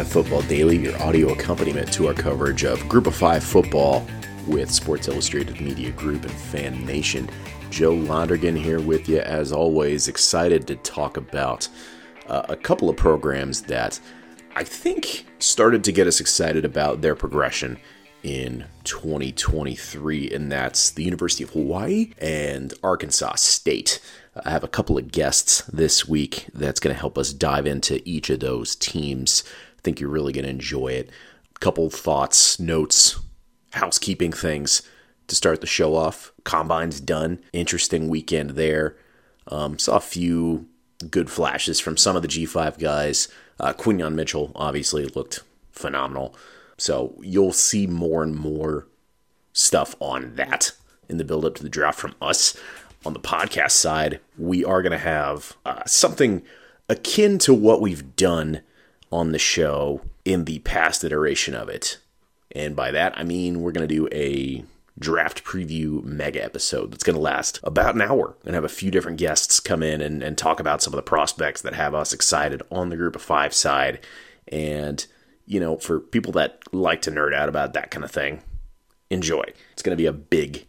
G5 Football Daily, your audio accompaniment to our coverage of Group of Five football with Sports Illustrated Media Group and FanNation. Joe Londergan here with you, as always, excited to talk about uh, a couple of programs that I think started to get us excited about their progression in 2023, and that's the University of Hawaii and Arkansas State. I have a couple of guests this week that's going to help us dive into each of those teams. I think you're really going to enjoy it. Couple thoughts, notes, housekeeping things to start the show off. Combine's done. Interesting weekend there. Um, saw a few good flashes from some of the G5 guys. Uh, Quinyon Mitchell obviously looked phenomenal. So you'll see more and more stuff on that in the build up to the draft from us. On the podcast side, we are going to have uh, something akin to what we've done on the show in the past iteration of it. And by that, I mean we're going to do a draft preview mega episode that's going to last about an hour and have a few different guests come in and, and talk about some of the prospects that have us excited on the group of five side. And, you know, for people that like to nerd out about that kind of thing, enjoy. It's going to be a big,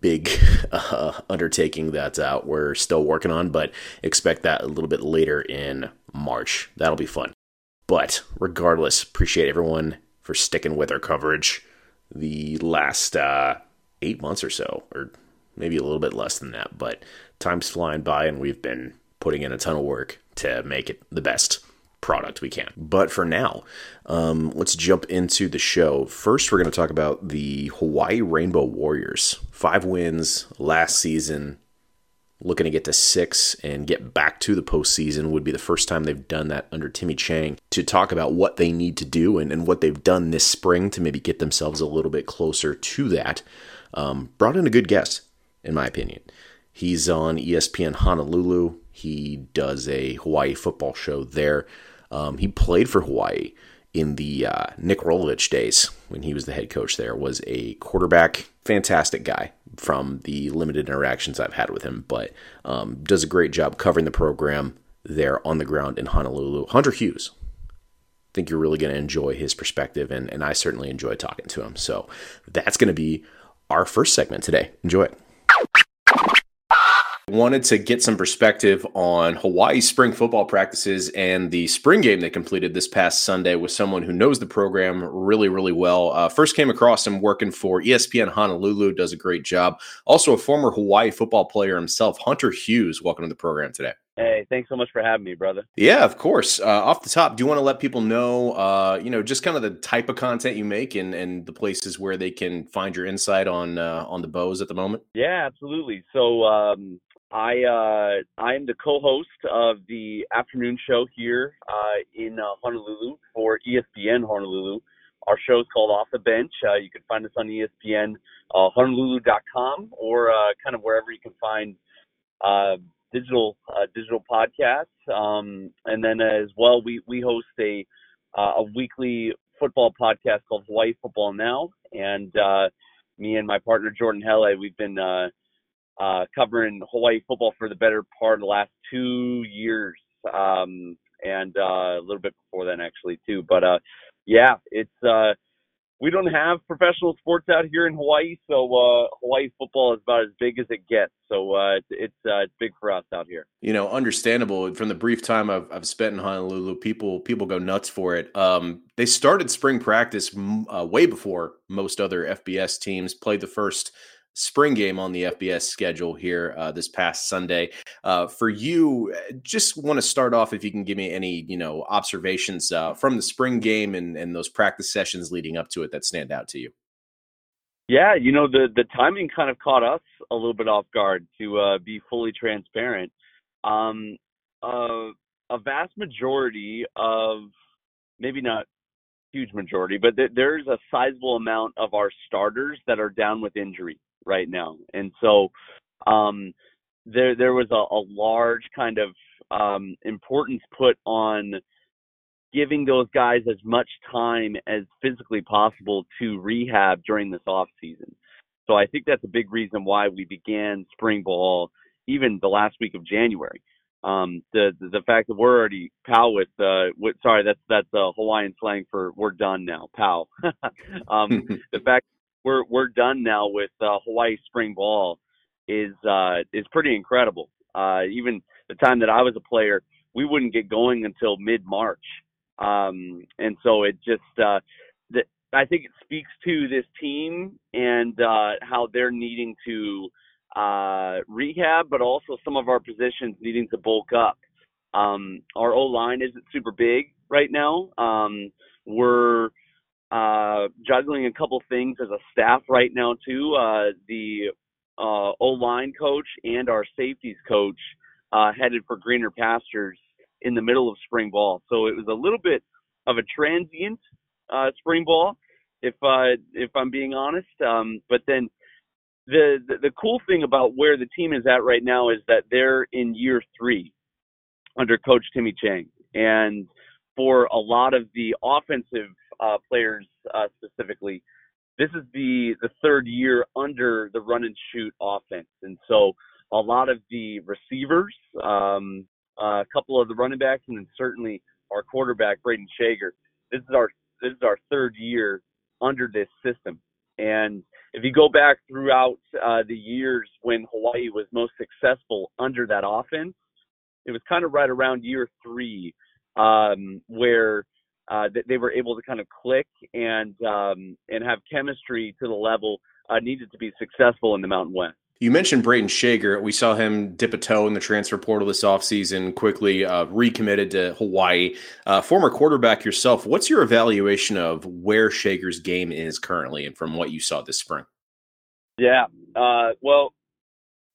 big uh, undertaking that uh, we're still working on, but expect that a little bit later in March. That'll be fun. But regardless, appreciate everyone for sticking with our coverage the last uh, eight months or so, or maybe a little bit less than that. But time's flying by, and we've been putting in a ton of work to make it the best product we can. But for now, um, let's jump into the show. First, we're going to talk about the Hawaii Rainbow Warriors. Five wins last season, looking to get to six and get back to the postseason would be the first time they've done that under Timmy Chang to talk about what they need to do and, and what they've done this spring to maybe get themselves a little bit closer to that. Um, brought in a good guest, in my opinion. He's on ESPN Honolulu. He does a Hawaii football show there. Um, he played for Hawaii in the uh, Nick Rolovich days when he was the head coach there. Was a quarterback, fantastic guy from the limited interactions I've had with him, but um, does a great job covering the program there on the ground in Honolulu. Hunter Hughes. I think you're really going to enjoy his perspective, and, and I certainly enjoy talking to him. So that's going to be our first segment today. Enjoy it. Wanted to get some perspective on Hawaii spring football practices and the spring game they completed this past Sunday with someone who knows the program really, really well. Uh, first came across him working for ESPN Honolulu, does a great job. Also, a former Hawaii football player himself, Hunter Hughes. Welcome to the program today. Hey, thanks so much for having me, brother. Yeah, of course. Uh, off the top, do you want to let people know, uh, you know, just kind of the type of content you make and, and the places where they can find your insight on uh, on the bows at the moment? Yeah, absolutely. So um, I uh, I am the co-host of the afternoon show here uh, in uh, Honolulu for ESPN Honolulu. Our show is called Off the Bench. Uh, you can find us on ESPN uh, Honolulu.com or uh, kind of wherever you can find digital digital podcasts. Um, and then as well, we we host a a weekly football podcast called Hawaii Football Now, and me and my partner Jordan Hele, we've been uh, covering Hawaii football for the better part of the last two years, um, and uh, a little bit before then actually too. But uh, yeah, it's uh, we don't have professional sports out here in Hawaii, so uh, Hawaii football is about as big as it gets. So uh, it's it's, uh, it's big for us out here. You know, understandable. From the brief time I've, I've spent in Honolulu, people people go nuts for it. Um, they started spring practice uh, way before most other FBS teams. Played the first spring game on the FBS schedule here uh, this past Sunday. Uh, for you, uh, just want to start off if you can give me any you know observations uh, from the spring game and, and those practice sessions leading up to it that stand out to you. Yeah, you know the the timing kind of caught us a little bit off guard to uh, be fully transparent. Um, a vast majority of maybe not huge majority, but th- there's a sizable amount of our starters that are down with injury right now. And so um, there there was a, a large kind of um, importance put on giving those guys as much time as physically possible to rehab during this off season. So I think that's a big reason why we began spring ball even the last week of January. Um, the, the the fact that we're already pau with uh with sorry that's that's uh, Hawaiian slang for we're done now pal. um, the fact we're we're done now with uh, Hawaii spring ball is uh is pretty incredible. Uh, even the time that I was a player, we wouldn't get going until mid March. Um, and so it just uh, the, I think it speaks to this team and uh, how they're needing to uh, rehab, but also some of our positions needing to bulk up. Um, our O line isn't super big right now. Um, we're uh, juggling a couple things as a staff right now too. Uh, the uh, O line coach and our safeties coach uh, headed for greener pastures in the middle of spring ball, so it was a little bit of a transient uh, spring ball, if uh, if I'm being honest. Um, but then the, the the cool thing about where the team is at right now is that they're in year three under Coach Timmy Chang, and for a lot of the offensive uh, players uh, specifically, this is the the third year under the run and shoot offense, and so a lot of the receivers, um, a couple of the running backs, and then certainly our quarterback Brayden Schager. This is our this is our third year under this system, and if you go back throughout uh, the years when Hawaii was most successful under that offense, it was kind of right around year three um, where uh, they were able to kind of click and um, and have chemistry to the level uh, needed to be successful in the Mountain West. You mentioned Brayden Schager. We saw him dip a toe in the transfer portal this offseason, quickly uh, recommitted to Hawaii. Uh, former quarterback yourself, what's your evaluation of where Schager's game is currently and from what you saw this spring? Yeah, uh, well,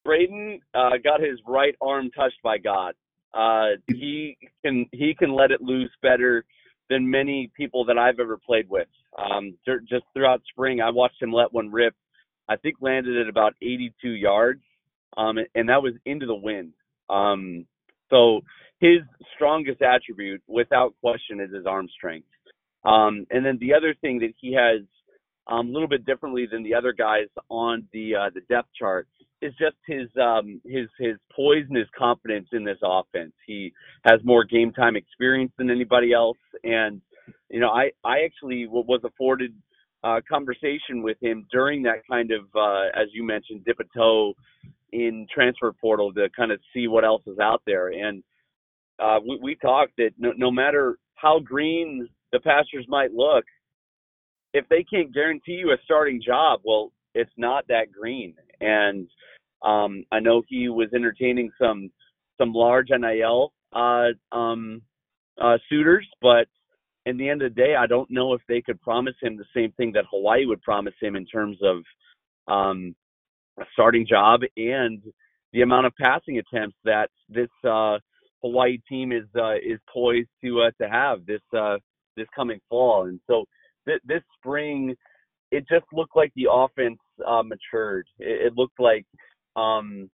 Brayden uh, got his right arm touched by God. Uh, he can he can let it loose better than many people that I've ever played with. Um, just throughout spring, I watched him let one rip I think landed at about 82 yards, um, and that was into the wind. Um, so his strongest attribute, without question, is his arm strength. Um, and then the other thing that he has um, a little bit differently than the other guys on the uh, the depth chart is just his um, his his poise and his confidence in this offense. He has more game time experience than anybody else, and you know I I actually was afforded uh, conversation with him during that kind of, uh, as you mentioned, dip a toe in transfer portal to kind of see what else is out there. And uh, we, we talked that no, no matter how green the pastures might look, if they can't guarantee you a starting job, well, it's not that green. And um, I know he was entertaining some some large NIL uh, um, uh, suitors, but in the end of the day, I don't know if they could promise him the same thing that Hawaii would promise him in terms of um, a starting job and the amount of passing attempts that this uh, Hawaii team is uh, is poised to uh, to have this uh, this coming fall. And so th- this spring, it just looked like the offense uh, matured. It, it looked like um,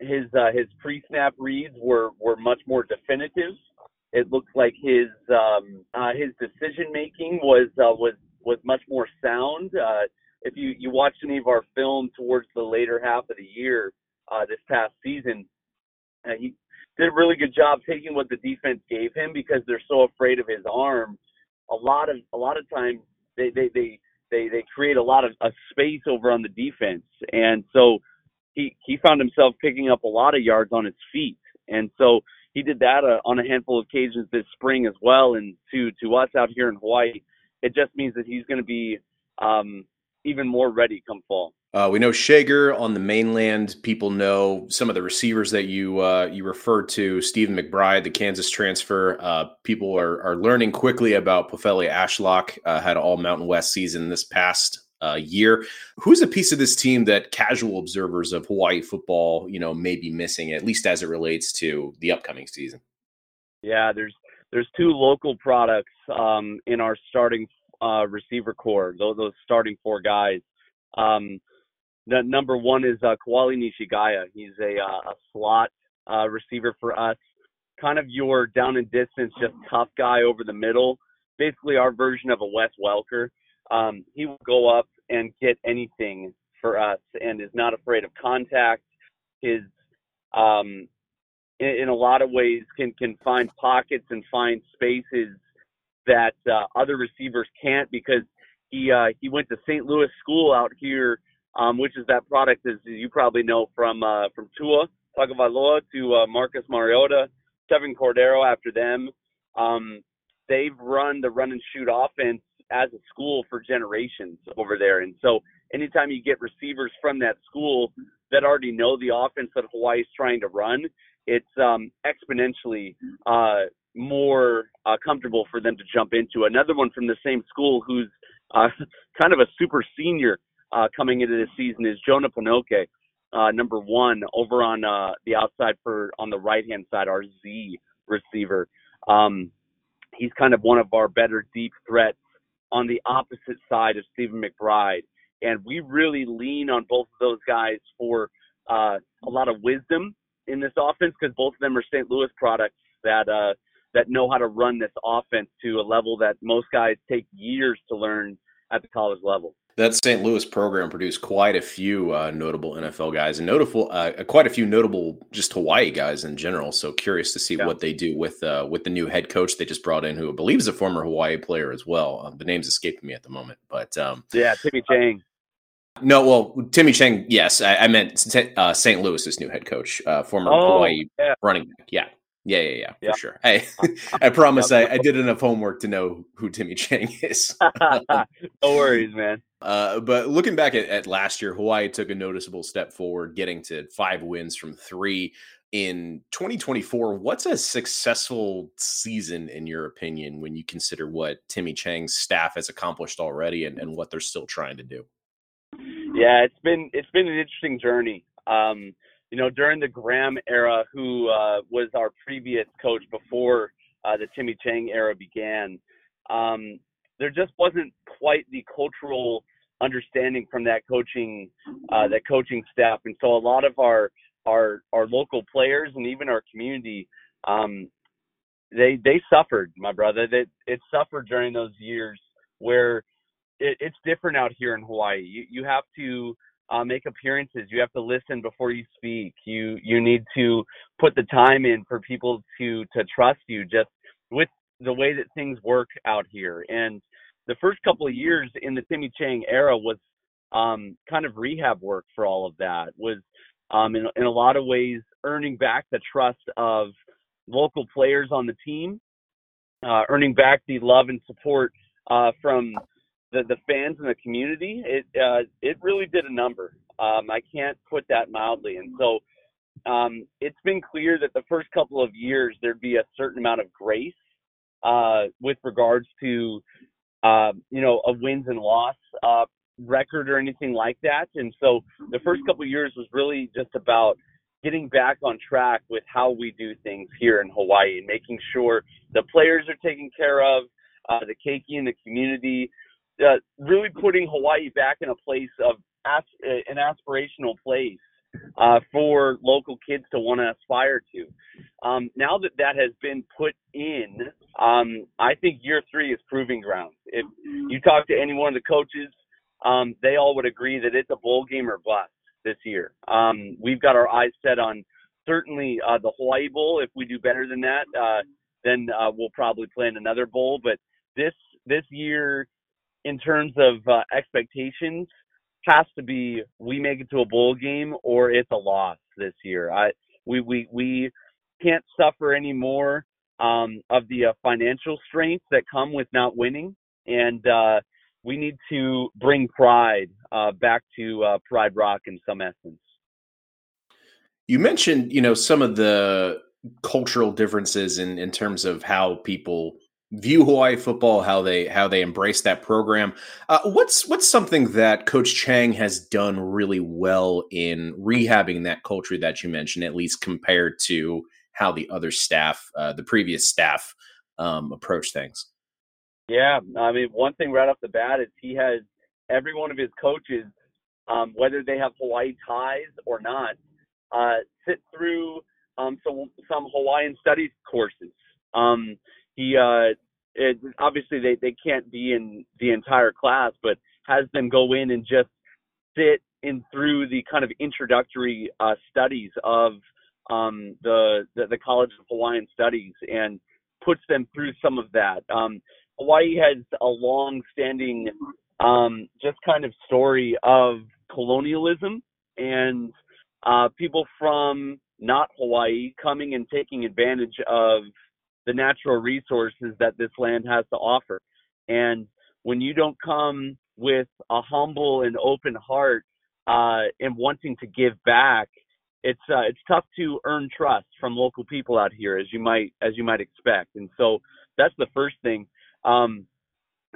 his uh, his pre-snap reads were were much more definitive it looked like his um, uh, his decision making was uh, was was much more sound. Uh, if you you watched any of our film towards the later half of the year uh, this past season, he did a really good job taking what the defense gave him because they're so afraid of his arm. A lot of a lot of times they they they they, they create a lot of a space over on the defense, and so he he found himself picking up a lot of yards on his feet, and so he did that uh, on a handful of occasions this spring as well. And to to us out here in Hawaii, it just means that he's going to be um, even more ready come fall. Uh, we know Schager on the mainland. People know some of the receivers that you uh, you referred to. Stephen McBride, the Kansas transfer. Uh, people are are learning quickly about Pofele Ashlock. Uh, had all Mountain West season this past uh, year. Who's a piece of this team that casual observers of Hawaii football, you know, may be missing, at least as it relates to the upcoming season? Yeah, there's there's two local products um, in our starting uh, receiver core. Those those starting four guys. Um, number one is uh, Koali Nishigaya. He's a, uh, a slot uh, receiver for us. Kind of your down and distance, just tough guy over the middle. Basically, our version of a Wes Welker um, he will go up and get anything for us and is not afraid of contact. His um, in, in a lot of ways can can find pockets and find spaces that uh, other receivers can't because he uh, he went to St. Louis school out here, um, which is that product as you probably know from uh, from Tua Tagovailoa to uh, Marcus Mariota, Kevin Cordero after them. Um, they've run the run and shoot offense as a school for generations over there, and so anytime you get receivers from that school that already know the offense that Hawaii's trying to run, it's um, exponentially uh, more uh, comfortable for them to jump into. Another one from the same school who's uh, kind of a super senior uh, coming into this season is Jonah Panoke, uh, number one over on uh, the outside for on the right hand side, our Z receiver. Um, he's kind of one of our better deep threats on the opposite side of Stephen McBride, and we really lean on both of those guys for uh, a lot of wisdom in this offense because both of them are St. Louis products that uh, that know how to run this offense to a level that most guys take years to learn at the college level. That St. Louis program produced quite a few uh, notable NFL guys and notable, uh, quite a few notable just Hawaii guys in general. So curious to see yeah. what they do with uh, with the new head coach they just brought in, who I believe is a former Hawaii player as well. Uh, the name's escaping me at the moment, but um, yeah, Timmy Chang. No, well, Timmy Chang, yes, I, I meant St. Uh, Louis's new head coach, uh, former oh, Hawaii yeah. running back. Yeah, yeah, yeah, yeah, yeah. for sure. Hey, I promise I, I, did enough homework to know who Timmy Chang is. no worries, man. Uh, but looking back at, at, last year, Hawaii took a noticeable step forward, getting to five wins from three in 2024. What's a successful season, in your opinion, when you consider what Timmy Chang's staff has accomplished already and, and what they're still trying to do? Yeah, it's been it's been an interesting journey. Um, you know, during the Graham era, who uh, was our previous coach before uh, the Timmy Chang era began, um, there just wasn't quite the cultural understanding from that coaching uh, that coaching staff, and so a lot of our our our local players and even our community, um, they they suffered, my brother. That it, suffered during those years where it, it's different out here in Hawaii. You you have to uh, make appearances. You have to listen before you speak. You you need to put the time in for people to to trust you. Just with the way that things work out here. And the first couple of years in the Timmy Chang era was um, kind of rehab work for all of that. Was um, in in a lot of ways earning back the trust of local players on the team, uh, earning back the love and support uh, from the the fans and the community, it uh, it really did a number. Um, I can't put that mildly, and so um, it's been clear that the first couple of years there'd be a certain amount of grace uh, with regards to uh, you know a wins and loss uh, record or anything like that. And so the first couple of years was really just about getting back on track with how we do things here in Hawaii and making sure the players are taken care of, uh, the keiki and the community uh, really putting Hawaii back in a place of as, uh, an aspirational place uh, for local kids to want to aspire to. Um, now that that has been put in, um, I think year three is proving ground. If you talk to any one of the coaches, um, they all would agree that it's a bowl game or bust this year. Um, we've got our eyes set on certainly uh, the Hawaii Bowl. If we do better than that, uh, then uh, we'll probably plan another bowl. But this this year in terms of uh, expectations has to be we make it to a bowl game or it's a loss this year. I we we we can't suffer any more um, of the uh, financial strength that come with not winning, and uh, we need to bring pride uh, back to uh, Pride Rock in some essence. You mentioned, you know, some of the cultural differences in in terms of how people view Hawaii football, how they how they embrace that program. Uh, what's what's something that Coach Chang has done really well in rehabbing that culture that you mentioned, at least compared to how the other staff, uh, the previous staff, um, approach things. Yeah, I mean, one thing right off the bat is he has every one of his coaches, um, whether they have Hawaii ties or not, uh, sit through um, some some Hawaiian studies courses. Um, he uh, it, obviously they they can't be in the entire class, but has them go in and just sit in through the kind of introductory uh, studies of um, the, the, the College of Hawaiian Studies and puts them through some of that. Um, Hawaii has a long-standing um, just kind of story of colonialism and uh, people from not Hawaii coming and taking advantage of the natural resources that this land has to offer. And when you don't come with a humble and open heart uh, and wanting to give back, it's uh, it's tough to earn trust from local people out here, as you might as you might expect. And so that's the first thing. Um,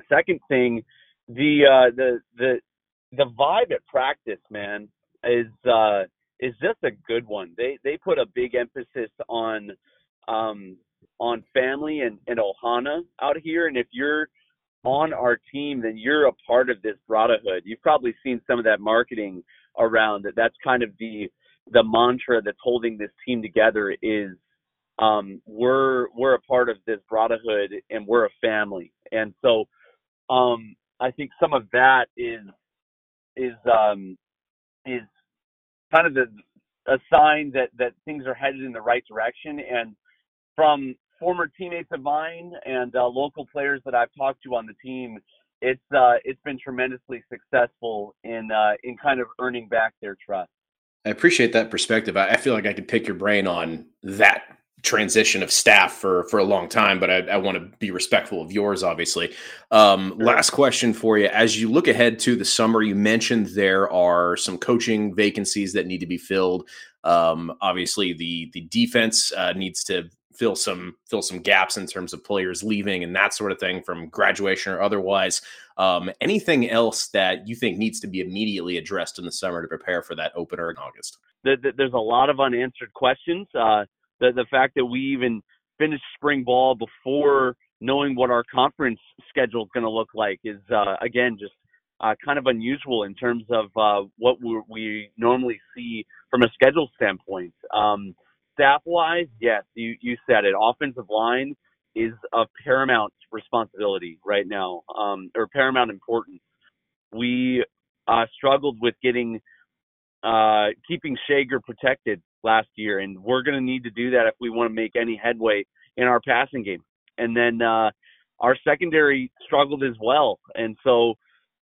second thing, the uh, the the the vibe at practice, man, is uh, is just a good one. They they put a big emphasis on um, on family and, and ohana out here, and if you're on our team, then you're a part of this brotherhood. You've probably seen some of that marketing around that. That's kind of the the mantra that's holding this team together is um, we're we're a part of this brotherhood and we're a family. And so um, I think some of that is is um, is kind of the, a sign that that things are headed in the right direction. And from former teammates of mine and uh, local players that I've talked to on the team, it's uh, it's been tremendously successful in uh, in kind of earning back their trust. I appreciate that perspective. I, feel like I could pick your brain on that transition of staff for for a long time, but I, I want to be respectful of yours, obviously. Um, sure. Last question for you: As you look ahead to the summer, you mentioned there are some coaching vacancies that need to be filled. Um, obviously, the the defense uh, needs to fill some fill some gaps in terms of players leaving and that sort of thing from graduation or otherwise. Um, anything else that you think needs to be immediately addressed in the summer to prepare for that opener in August? There's a lot of unanswered questions. Uh, the the fact that we even finished spring ball before knowing what our conference schedule is going to look like is uh, again just uh, kind of unusual in terms of uh, what we, we, normally see from a schedule standpoint. Um, staff wise, yes, you, you said it. Offensive line is of paramount responsibility right now, um, or paramount importance. We uh, struggled with getting uh, keeping Schager protected last year, and we're going to need to do that if we want to make any headway in our passing game. And then uh, our secondary struggled as well, and so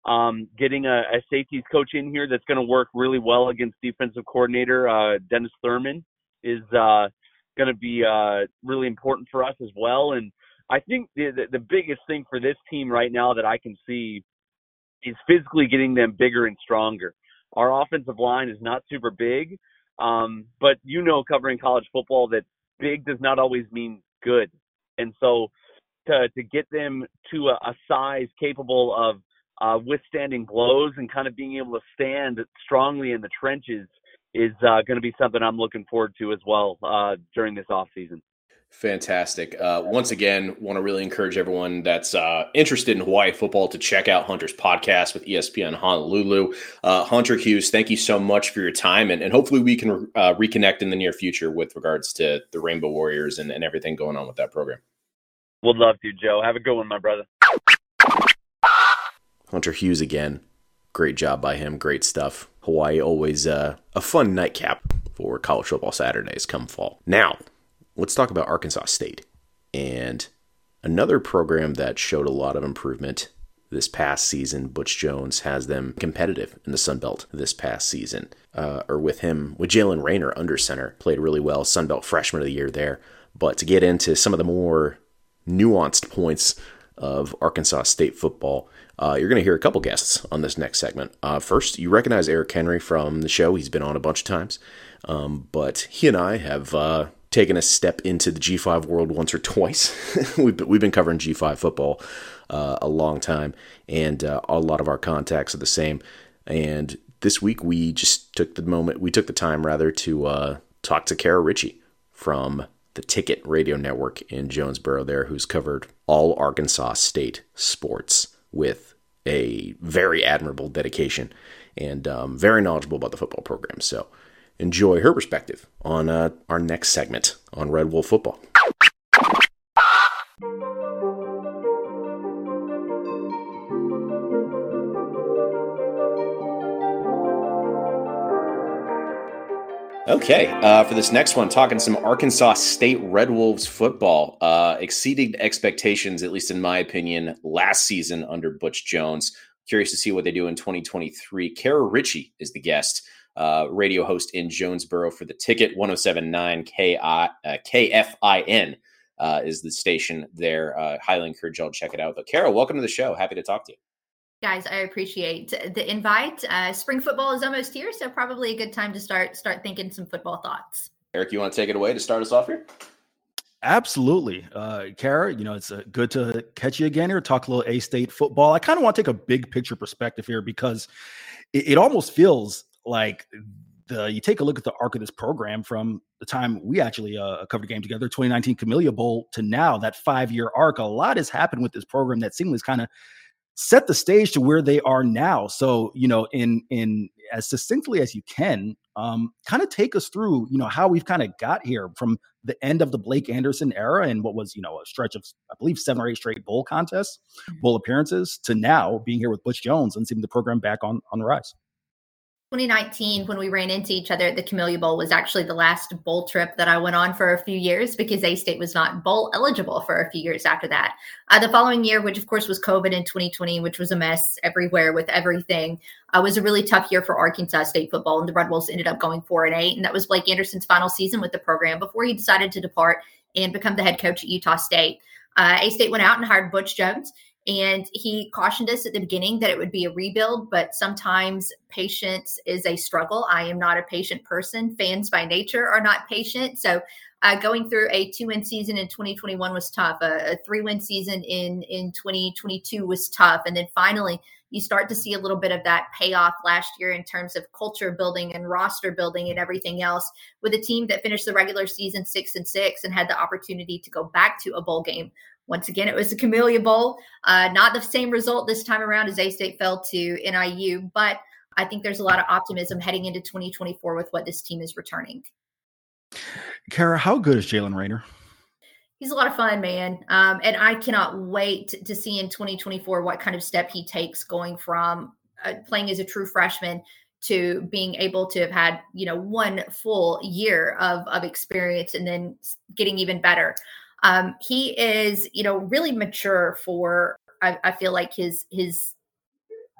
um, getting a, a safeties coach in here that's going to work really well against defensive coordinator uh, Dennis Thurman is uh, going to be uh, really important for us as well. And I think the, the, the biggest thing for this team right now that I can see is physically getting them bigger and stronger. Our offensive line is not super big, um, but you know, covering college football, that big does not always mean good. And so, to to get them to a, a size capable of uh, withstanding blows and kind of being able to stand strongly in the trenches is uh, going to be something I'm looking forward to as well uh, during this off season. Fantastic. Uh, once again, want to really encourage everyone that's uh, interested in Hawaii football to check out Hunter's podcast with ESPN Honolulu. Uh, Hunter Hughes, thank you so much for your time, and, and hopefully we can uh, reconnect in the near future with regards to the Rainbow Warriors and, and everything going on with that program. Would love to, Joe. Have a good one, my brother. Hunter Hughes again. Great job by him. Great stuff. Hawaii always uh, a fun nightcap for college football Saturdays come fall. Now, let's talk about Arkansas State and another program that showed a lot of improvement this past season. Butch Jones has them competitive in the Sun Belt this past season. Uh, or with him, with Jaylen Raynor under center, played really well. Sun Belt Freshman of the Year there. But to get into some of the more nuanced points of Arkansas State football, uh, you're going to hear a couple guests on this next segment. Uh, first, you recognize Eric Henry from the show. He's been on a bunch of times. Um, but he and I have uh, taken a step into the G5 world once or twice. we've, been, we've been covering G5 football uh, a long time, and uh, a lot of our contacts are the same. And this week, we just took the moment, we took the time rather to uh, talk to Kara Richey from the Ticket Radio Network in Jonesboro, there, who's covered all Arkansas State sports with a very admirable dedication and um, very knowledgeable about the football program. So enjoy her perspective on uh, our next segment on Red Wolf football. Okay, uh, for this next one, talking some Arkansas State Red Wolves football, uh, exceeding expectations, at least in my opinion, last season under Butch Jones. Curious to see what they do in 2023. Kara Richey is the guest, uh, radio host in Jonesboro for the ticket. 1079 KI, uh, KFIN uh, is the station there. Uh, highly encourage y'all to check it out. But Kara, welcome to the show. Happy to talk to you. Guys, I appreciate the invite. Uh, spring football is almost here, so probably a good time to start start thinking some football thoughts. Eric, you want to take it away to start us off here? Absolutely. Uh, Kara, you know, it's uh, good to catch you again here, talk a little A State football. I kind of want to take a big picture perspective here because it, it almost feels like the you take a look at the arc of this program from the time we actually uh, covered a game together, 2019 Camellia Bowl, to now, that five year arc. A lot has happened with this program that seemingly is kind of set the stage to where they are now. So, you know, in in as succinctly as you can, um, kind of take us through, you know, how we've kind of got here from the end of the Blake Anderson era and what was, you know, a stretch of I believe seven or eight straight bowl contests, mm-hmm. bowl appearances, to now being here with Butch Jones and seeing the program back on on the rise. 2019, when we ran into each other at the Camellia Bowl, was actually the last bowl trip that I went on for a few years because A State was not bowl eligible for a few years after that. Uh, the following year, which of course was COVID in 2020, which was a mess everywhere with everything, uh, was a really tough year for Arkansas State football, and the Red Wolves ended up going four and eight, and that was Blake Anderson's final season with the program before he decided to depart and become the head coach at Utah State. Uh, a State went out and hired Butch Jones and he cautioned us at the beginning that it would be a rebuild, but sometimes patience is a struggle. I am not a patient person. Fans by nature are not patient. So uh, going through a two win season in 2021 was tough. A, a three win season in, in 2022 was tough. And then finally, you start to see a little bit of that payoff last year in terms of culture building and roster building and everything else with a team that finished the regular season six and six and had the opportunity to go back to a bowl game once again, it was the Camellia Bowl. Uh, not the same result this time around as A State fell to NIU, but I think there's a lot of optimism heading into 2024 with what this team is returning. Kara, how good is Jaylen Raynor? He's a lot of fun, man. Um, and I cannot wait to see in 2024 what kind of step he takes going from uh, playing as a true freshman to being able to have had you know one full year of of experience and then getting even better um, he is, you know, really mature for. I, I feel like his his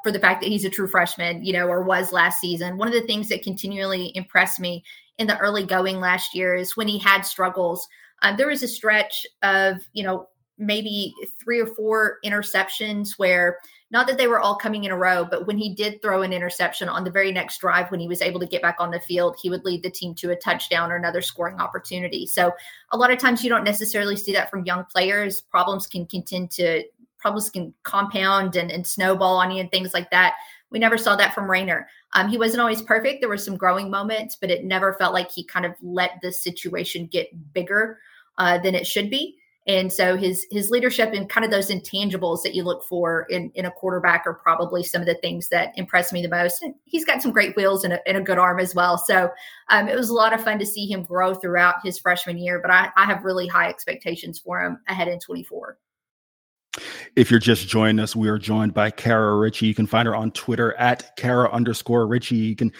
for the fact that he's a true freshman, you know, or was last season. One of the things that continually impressed me in the early going last year is when he had struggles. Um, there was a stretch of, you know, maybe three or four interceptions where not that they were all coming in a row, but when he did throw an interception on the very next drive, when he was able to get back on the field, he would lead the team to a touchdown or another scoring opportunity. So a lot of times you don't necessarily see that from young players. Problems can continue to problems can compound and, and snowball on you and things like that. We never saw that from Raynor. Um, he wasn't always perfect. There were some growing moments, but it never felt like he kind of let the situation get bigger uh, than it should be. And so his his leadership and kind of those intangibles that you look for in, in a quarterback are probably some of the things that impress me the most. And he's got some great wheels and a, and a good arm as well. So um, it was a lot of fun to see him grow throughout his freshman year. But I, I have really high expectations for him ahead in 24. If you're just joining us, we are joined by Kara Richey. You can find her on Twitter at Kara underscore Richey. You can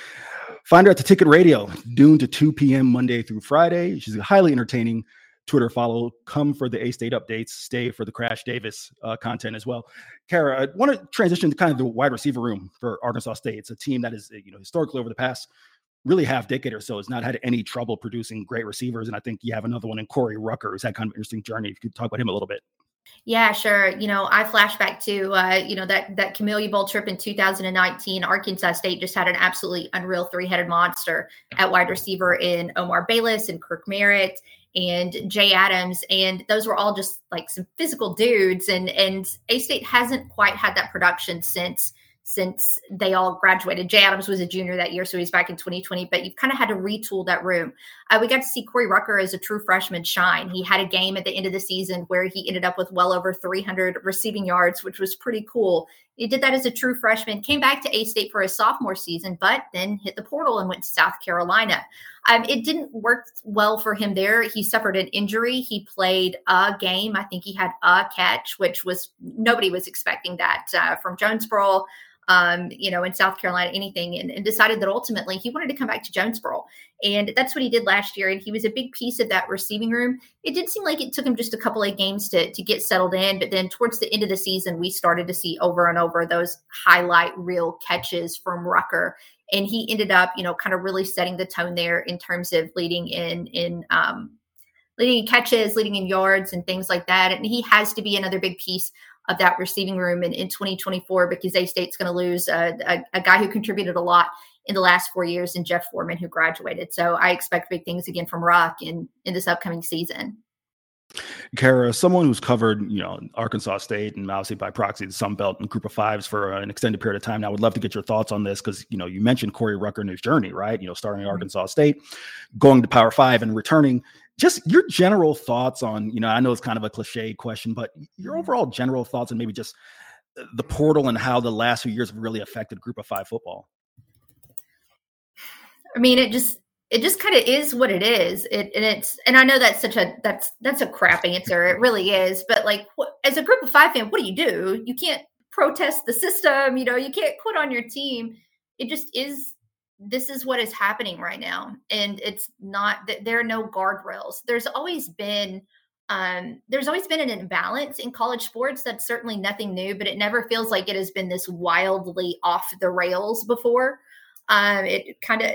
find her at the Ticket Radio, noon to 2 p.m. Monday through Friday. She's a highly entertaining Twitter follow. Come for the A State updates. Stay for the Crash Davis uh, content as well. Kara, I want to transition to kind of the wide receiver room for Arkansas State. It's a team that is, you know, historically over the past really half decade or so has not had any trouble producing great receivers. And I think you have another one in Corey Rucker. Is that kind of an interesting journey? If you could talk about him a little bit. Yeah, sure. You know, I flashback to uh, you know that that Camellia Bowl trip in 2019. Arkansas State just had an absolutely unreal three-headed monster at wide receiver in Omar Bayless and Kirk Merritt and Jay Adams, and those were all just like some physical dudes. And and A State hasn't quite had that production since since they all graduated. Jay Adams was a junior that year, so he's back in 2020, but you've kind of had to retool that room. Uh, we got to see Corey Rucker as a true freshman shine. He had a game at the end of the season where he ended up with well over 300 receiving yards, which was pretty cool. He did that as a true freshman, came back to A State for his sophomore season, but then hit the portal and went to South Carolina. Um, it didn't work well for him there. He suffered an injury. He played a game. I think he had a catch, which was nobody was expecting that uh, from Jonesboro um, you know, in South Carolina, anything, and, and, decided that ultimately he wanted to come back to Jonesboro. And that's what he did last year. And he was a big piece of that receiving room. It did seem like it took him just a couple of games to, to get settled in. But then towards the end of the season, we started to see over and over those highlight reel catches from Rucker. And he ended up, you know, kind of really setting the tone there in terms of leading in, in, um, leading in catches, leading in yards, and things like that. And he has to be another big piece of that receiving room in, in 2024 because A State's going to lose a, a, a, guy who contributed a lot in the last four years and Jeff Foreman who graduated. So I expect big things again from Rock in, in this upcoming season. Kara, someone who's covered, you know, Arkansas State and obviously by proxy the Sun Belt and Group of Fives for an extended period of time. Now, I would love to get your thoughts on this because you know you mentioned Corey Rucker in his journey, right? You know, starting at mm-hmm. Arkansas State, going to Power Five, and returning just your general thoughts on you know i know it's kind of a cliche question but your mm-hmm. overall general thoughts and maybe just the portal and how the last few years have really affected group of five football? I mean it just it just kind of is what it is. It and it's and i know that's such a that's that's a crap answer it really is but like what, as a group of five fan what do you do? You can't protest the system you know you can't quit on your team. It just is this is what is happening right now and it's not that there are no guardrails. There's always been um, there's always been an imbalance in college sports that's certainly nothing new but it never feels like it has been this wildly off the rails before. Um, it kind of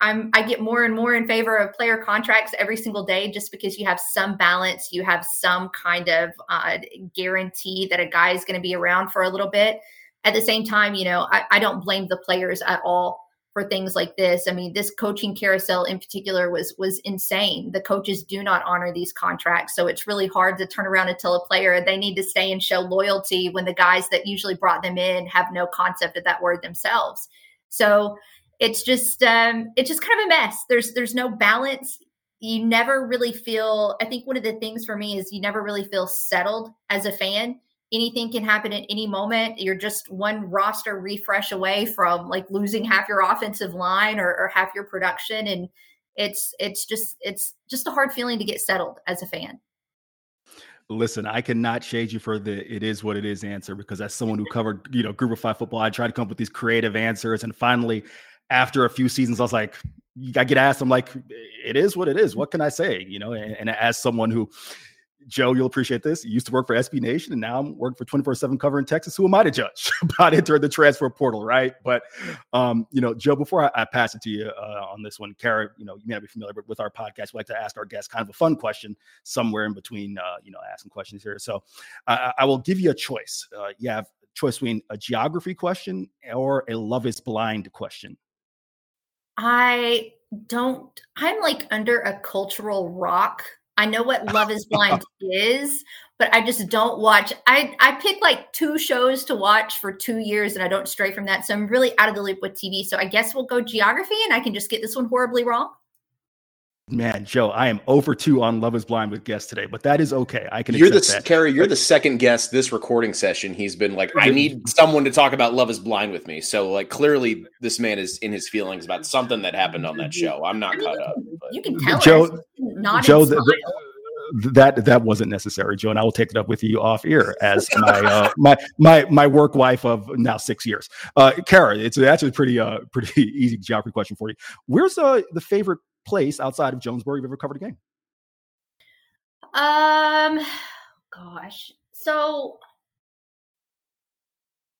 I'm I get more and more in favor of player contracts every single day just because you have some balance, you have some kind of uh, guarantee that a guy is going to be around for a little bit. At the same time, you know, I, I don't blame the players at all for things like this. I mean, this coaching carousel in particular was was insane. The coaches do not honor these contracts, so it's really hard to turn around and tell a player they need to stay and show loyalty when the guys that usually brought them in have no concept of that word themselves. So it's just um, it's just kind of a mess. There's there's no balance. You never really feel. I think one of the things for me is you never really feel settled as a fan anything can happen at any moment. You're just one roster refresh away from like losing half your offensive line or, or, half your production. And it's it's just it's just a hard feeling to get settled as a fan. Listen, I cannot shade you for the "it is what it is" answer because as someone who covered, you know, Group of Five football, I tried to come up with these creative answers, and finally, after a few seasons, I was like, I get asked, I'm like, "It is what it is." What can I say? You know, and, and as someone who Joe, you'll appreciate this. You used to work for SB Nation, and now I'm working for 24 7 cover in Texas. Who am I to judge about entering the transfer portal, right? But, um, you know, Joe, before I, I pass it to you uh, on this one, Kara, you know, you may not be familiar with our podcast. We like to ask our guests kind of a fun question somewhere in between, uh, you know, asking questions here. So I, I will give you a choice. Uh, you have a choice between a geography question or a love is blind question. I don't, I'm like under a cultural rock I know what Love is Blind is, but I just don't watch. I I pick like two shows to watch for two years, and I don't stray from that. So I'm really out of the loop with TV. So I guess we'll go geography, and I can just get this one horribly wrong. Man, Joe, I am over two on Love is Blind with guests today, but that is okay. I can. You're the that. Carrie. You're the second guest this recording session. He's been like, I need someone to talk about Love is Blind with me. So, like, clearly, this man is in his feelings about something that happened on that show. I'm not I mean, caught up. But. You can tell Joe. Not Joe, the, the, that that wasn't necessary, Joe, and I will take it up with you off ear as my uh, my my my work wife of now six years. Uh, Kara, it's actually pretty uh pretty easy geography question for you. Where's uh, the favorite place outside of Jonesboro you've ever covered a game? Um, gosh. So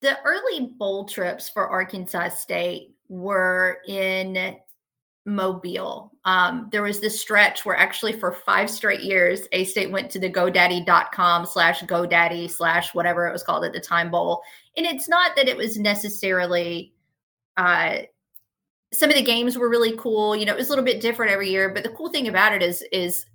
the early bowl trips for Arkansas State were in Mobile. Um, there was this stretch where actually for five straight years, A State went to the GoDaddy.com slash GoDaddy slash whatever it was called at the time bowl. And it's not that it was necessarily uh, some of the games were really cool. You know, it was a little bit different every year, but the cool thing about it is is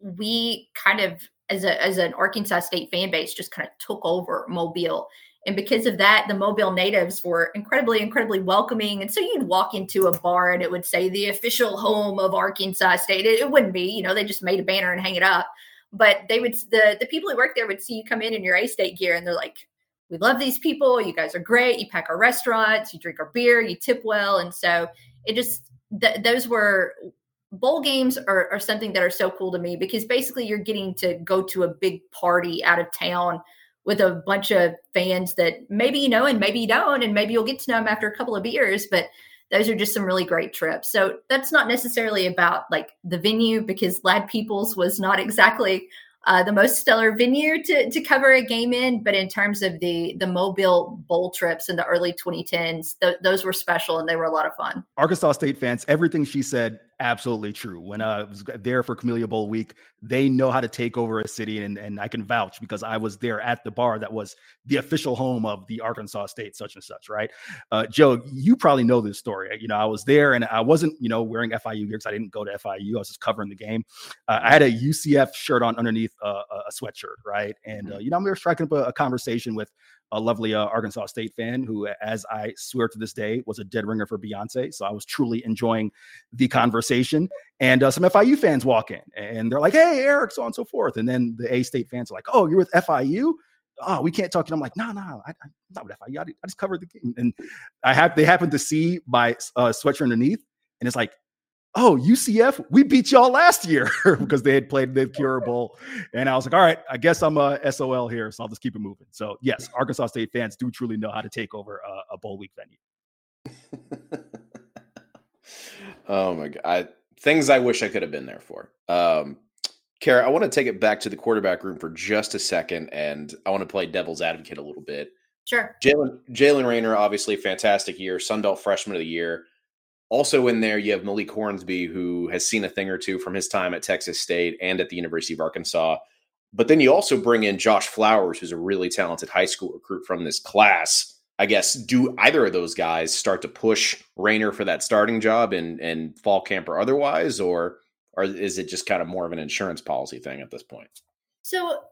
we kind of as a as an Arkansas State fan base just kind of took over Mobile. And because of that, the Mobile natives were incredibly, incredibly welcoming. And so you'd walk into a bar and it would say the official home of Arkansas State. It, it wouldn't be, you know, they just made a banner and hang it up. But they would the the people who work there would see you come in in your A State gear and they're like, we love these people. You guys are great. You pack our restaurants, you drink our beer, you tip well. And so it just, th- those were bowl games are, are something that are so cool to me because basically you're getting to go to a big party out of town with a bunch of fans that maybe you know and maybe you don't, and maybe you'll get to know them after a couple of beers. But those are just some really great trips. So that's not necessarily about like the venue because Ladd-Peebles was not exactly uh, the most stellar venue to, to cover a game in. But in terms of the the Mobile Bowl trips in the early 2010s, th- those were special and they were a lot of fun. Arkansas State fans, everything she said absolutely true. When I was there for Camellia Bowl week, they know how to take over a city, and, and I can vouch because I was there at the bar that was the official home of the Arkansas State such and such, right? Uh, Joe, you probably know this story. You know, I was there and I wasn't, you know, wearing FIU gear because I didn't go to FIU. I was just covering the game. Uh, I had a UCF shirt on underneath uh, a sweatshirt, right? And, uh, mm-hmm. you know, I'm there striking up a, a conversation with a lovely uh, Arkansas State fan who, as I swear to this day, was a dead ringer for Beyonce. So I was truly enjoying the conversation. And uh, some FIU fans walk in and they're like, "Hey, Eric," so on and so forth. And then the A State fans are like, "Oh, you're with FIU." Oh, we can't talk. And I'm like, no, no, I, am not with FIU. I, I just covered the game. And I have they happen to see my uh, sweatshirt underneath, and it's like, oh, UCF, we beat y'all last year because they had played the Cure Bowl. And I was like, all right, I guess I'm a SOL here, so I'll just keep it moving. So, yes, Arkansas State fans do truly know how to take over a, a bowl week venue. oh my god, I, things I wish I could have been there for. Um, Kara, I want to take it back to the quarterback room for just a second, and I want to play devil's advocate a little bit. Sure. Jaylen Jaylen Raynor, obviously fantastic year, Sunbelt Freshman of the Year. Also in there, you have Malik Hornsby, who has seen a thing or two from his time at Texas State and at the University of Arkansas. But then you also bring in Josh Flowers, who's a really talented high school recruit from this class. I guess do either of those guys start to push Raynor for that starting job in, in fall camp or otherwise, or or is it just kind of more of an insurance policy thing at this point? So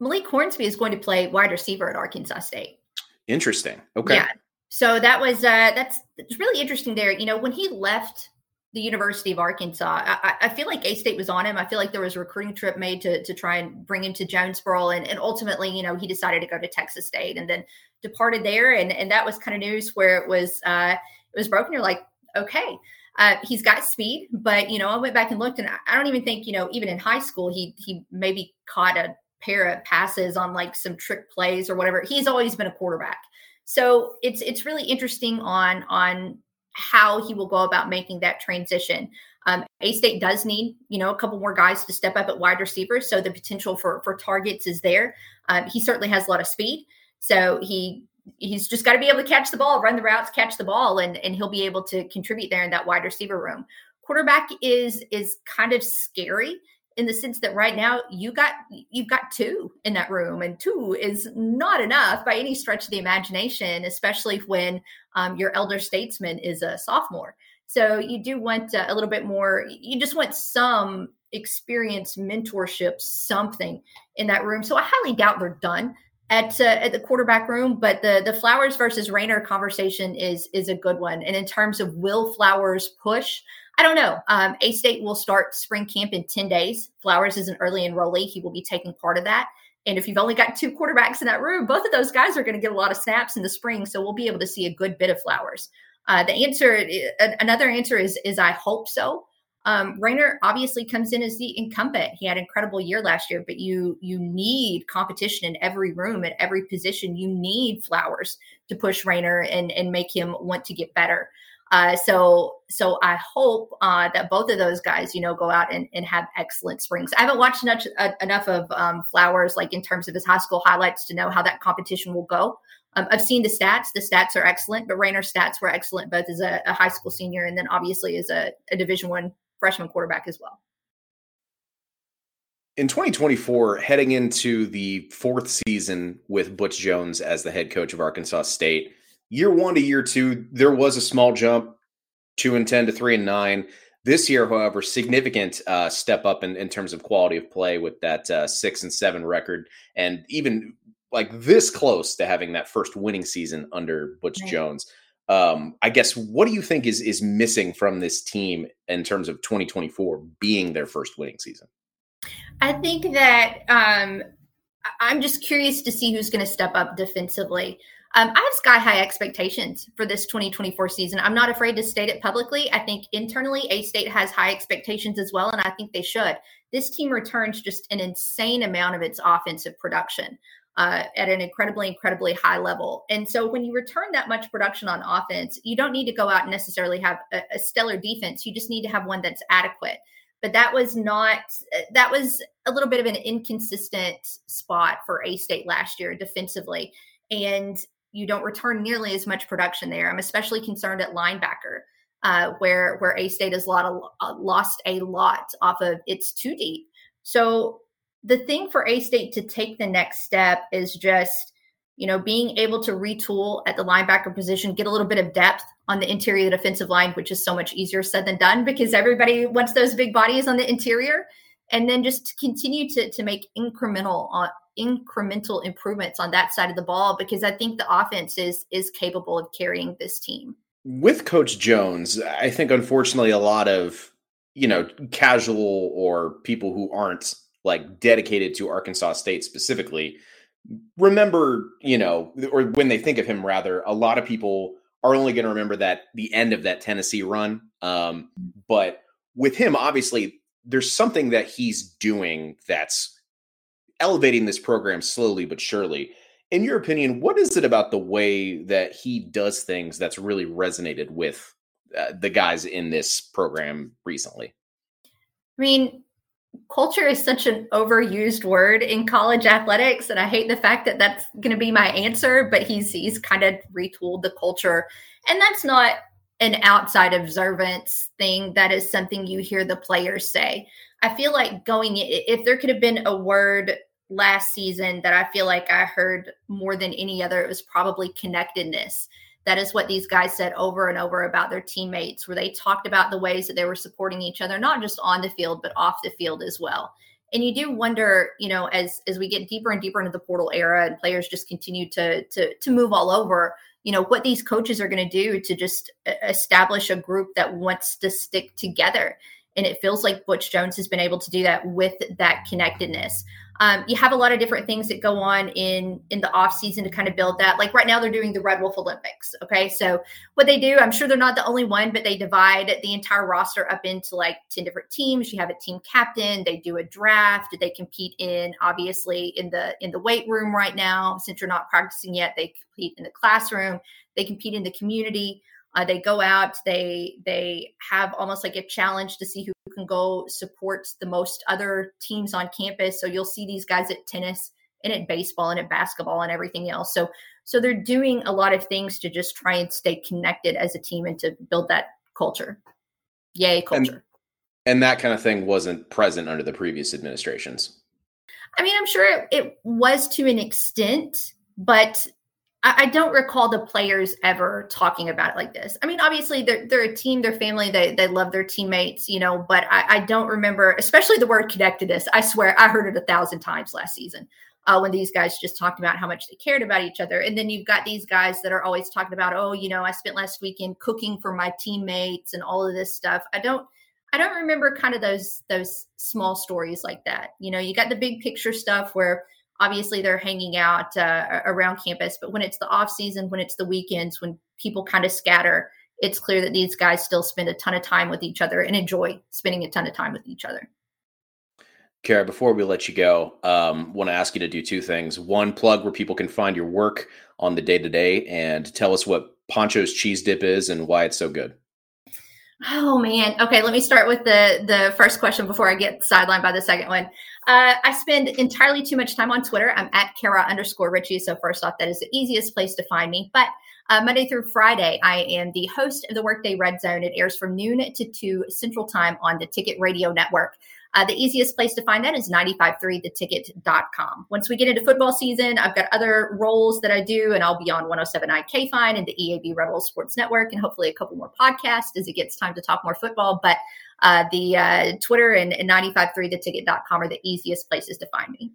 Malik Hornsby is going to play wide receiver at Arkansas State. Interesting. Okay. Yeah so that was uh, that's it's really interesting there. You know, when he left the University of Arkansas, I, I, feel like A State was on him. I feel like there was a recruiting trip made to to try and bring him to Jonesboro, and, and ultimately, you know, he decided to go to Texas State and then departed there, and and that was kind of news where it was uh, it was broken. You're like, okay. Uh, he's got speed, but you know, I went back and looked, and I don't even think you know, even in high school, he he maybe caught a pair of passes on like some trick plays or whatever. He's always been a quarterback. So it's it's really interesting on on how he will go about making that transition. Um, a State does need, you know, a couple more guys to step up at wide receivers, so the potential for for targets is there. Um, he certainly has a lot of speed, so he he's just got to be able to catch the ball, run the routes, catch the ball, and and he'll be able to contribute there in that wide receiver room. Quarterback is is kind of scary in the sense that right now you got you've got two in that room and two is not enough by any stretch of the imagination especially when um, your elder statesman is a sophomore. So you do want uh, a little bit more you just want some experience mentorship something in that room. So i highly doubt they're done at uh, at the quarterback room but the the flowers versus raynor conversation is is a good one. And in terms of will flowers push I don't know. Um, a State will start spring camp in 10 days. Flowers is an early enrollee. He will be taking part of that. And if you've only got two quarterbacks in that room, both of those guys are going to get a lot of snaps in the spring. So we'll be able to see a good bit of Flowers. Uh, the answer, another answer is, is I hope so. Um, Raynor obviously comes in as the incumbent. He had an incredible year last year, but you you need competition in every room at every position. You need Flowers to push Raynor and and make him want to get better. Uh, so so I hope uh, that both of those guys, you know, go out and, and have excellent springs. I haven't watched enough, uh, enough of um, Flowers, like in terms of his high school highlights, to know how that competition will go. Um, I've seen the stats; the stats are excellent. But Raynor's stats were excellent both as a, a high school senior and then obviously as a, a Division One freshman quarterback as well. In 2024, heading into the fourth season with Butch Jones as the head coach of Arkansas State year one to year two, there was a small jump, two and 10 to three and nine. This year, however, significant uh, step up in, in terms of quality of play with that uh, six and seven record, and even like this close to having that first winning season under Butch right. Jones. Um, I guess what do you think is is missing from this team in terms of 2024 being their first winning season? I think that um, I'm just curious to see who's going to step up defensively. Um, I have sky high expectations for this 2024 season. I'm not afraid to state it publicly. I think internally, A State has high expectations as well, and I think they should. This team returns just an insane amount of its offensive production. uh, at an incredibly, incredibly high level. And so when you return that much production on offense, you don't need to go out and necessarily have a, a stellar defense. You just need to have one that's adequate. But that was not, that was a little bit of an inconsistent spot for A State last year defensively. And you don't return nearly as much production there. I'm especially concerned at linebacker. Uh, where where A State has lot of, uh, lost a lot off of its two deep. So the thing for A State to take the next step is just, you know, being able to retool at the linebacker position, get a little bit of depth on the interior defensive line, which is so much easier said than done because everybody wants those big bodies on the interior. And then just continue to, to make incremental on incremental improvements on that side of the ball because I think the offense is is capable of carrying this team. With Coach Jones, I think unfortunately a lot of you know casual or people who aren't like dedicated to Arkansas State specifically, remember, you know, or when they think of him, rather, a lot of people are only going to remember that the end of that Tennessee run. Um, but with him, obviously, there's something that he's doing that's elevating this program slowly but surely. In your opinion, what is it about the way that he does things that's really resonated with uh, the guys in this program recently? I mean, culture is such an overused word in college athletics and i hate the fact that that's going to be my answer but he's he's kind of retooled the culture and that's not an outside observance thing that is something you hear the players say i feel like going if there could have been a word last season that i feel like i heard more than any other it was probably connectedness that is what these guys said over and over about their teammates, where they talked about the ways that they were supporting each other, not just on the field, but off the field as well. And you do wonder, you know, as as we get deeper and deeper into the portal era and players just continue to to to move all over, you know, what these coaches are going to do to just establish a group that wants to stick together. And it feels like Butch Jones has been able to do that with that connectedness. Um, you have a lot of different things that go on in in the off season to kind of build that. Like right now, they're doing the Red Wolf Olympics. Okay, so what they do, I'm sure they're not the only one, but they divide the entire roster up into like ten different teams. You have a team captain. They do a draft. They compete in obviously in the in the weight room right now. Since you're not practicing yet, they compete in the classroom. They compete in the community. Uh, they go out. They they have almost like a challenge to see who can go support the most other teams on campus. So you'll see these guys at tennis and at baseball and at basketball and everything else. So so they're doing a lot of things to just try and stay connected as a team and to build that culture. Yay, culture. And, and that kind of thing wasn't present under the previous administrations. I mean, I'm sure it, it was to an extent, but I, don't recall the players ever talking about it like this. I mean, obviously they're they're a team, they're family, they they love their teammates, you know. But I, I don't remember, especially the word connectedness. I swear I heard it a thousand times last season uh, when these guys just talked about how much they cared about each other. And then you've got these guys that are always talking about, oh, you know, I spent last weekend cooking for my teammates and all of this stuff. I don't. I don't remember kind of those those small stories like that. You know, you got the big picture stuff where obviously they're hanging out uh, around campus but when it's the off season when it's the weekends when people kind of scatter it's clear that these guys still spend a ton of time with each other and enjoy spending a ton of time with each other Kara, before we let you go, um, want to ask you to do two things. One, plug where people can find your work on the day to day, and tell us what Poncho's cheese dip is and why it's so good. Oh man. Okay, let me start with the the first question before I get sidelined by the second one. Uh, I spend entirely too much time on Twitter. I'm at Kara underscore Richey. So first off, that is the easiest place to find me. But uh, Monday through Friday, I am the host of the Workday Red Zone. It airs from noon to 2 Central Time on the Ticket Radio Network. Uh, the easiest place to find that is 953theticket.com. Once we get into football season, I've got other roles that I do, and I'll be on 107.9 KFIN and the EAB Wolf Sports Network, and hopefully a couple more podcasts as it gets time to talk more football. But uh, the uh, Twitter and, and 953theticket.com are the easiest places to find me.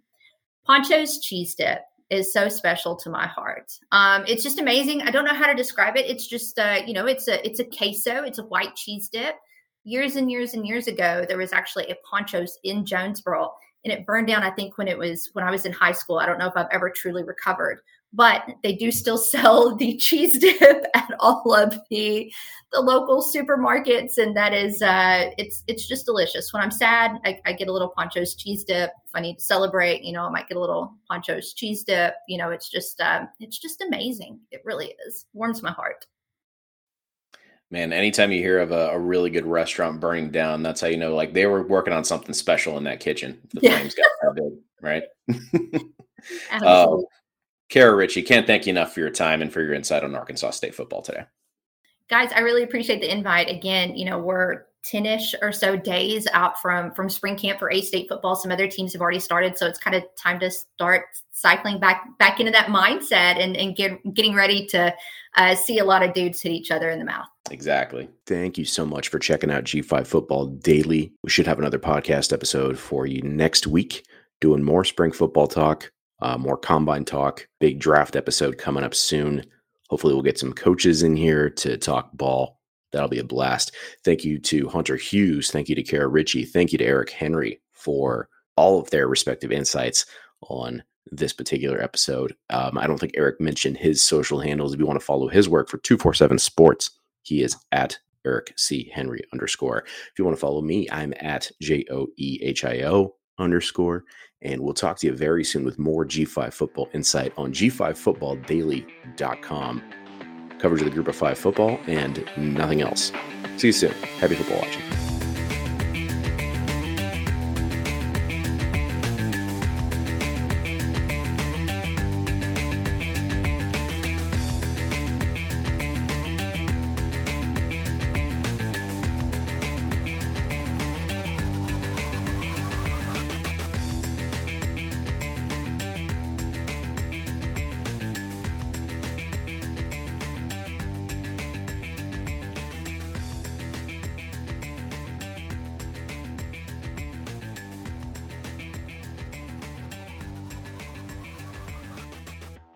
Poncho's cheese dip is so special to my heart. Um, it's just amazing. I don't know how to describe it. It's just, uh, you know, it's a it's a queso. It's a white cheese dip years and years and years ago, there was actually a Ponchos in Jonesboro, and it burned down. I think when it was when I was in high school. I don't know if I've ever truly recovered. but they do still sell the cheese dip at all of the the local supermarkets and that is uh it's it's just delicious when i'm sad I, I, get a little ponchos cheese dip if i need to celebrate you know i might get a little ponchos cheese dip you know it's just um it's just amazing it really is warms my heart man anytime you hear of a, a, really good restaurant burning down that's how you know like they were working on something special in that kitchen the yeah. flames got that big right. Uh, Kara Richey, can't thank you enough for your time and for your insight on Arkansas State football today. Guys, I really appreciate the invite. Again, you know, we're 10ish or so days out from from spring camp for A State football. Some other teams have already started, so it's kind of time to start cycling back back into that mindset and and get getting ready to uh, see a lot of dudes hit each other in the mouth. Exactly. Thank you so much for checking out G5 Football Daily. We should have another podcast episode for you next week, doing more spring football talk uh, more combine talk, big draft episode coming up soon. Hopefully, we'll get some coaches in here to talk ball. That'll be a blast. Thank you to Hunter Hughes. Thank you to Kara Richey. Thank you to Eric Henry for all of their respective insights on this particular episode. Um, I don't think Eric mentioned his social handles. If you want to follow his work for 247 Sports, he is at Eric C. Henry underscore. If you want to follow me, I'm at J O E H I O underscore. And we'll talk to you very soon with more G5 football insight on g5footballdaily.com. Coverage of the group of five football and nothing else. See you soon. Happy football watching.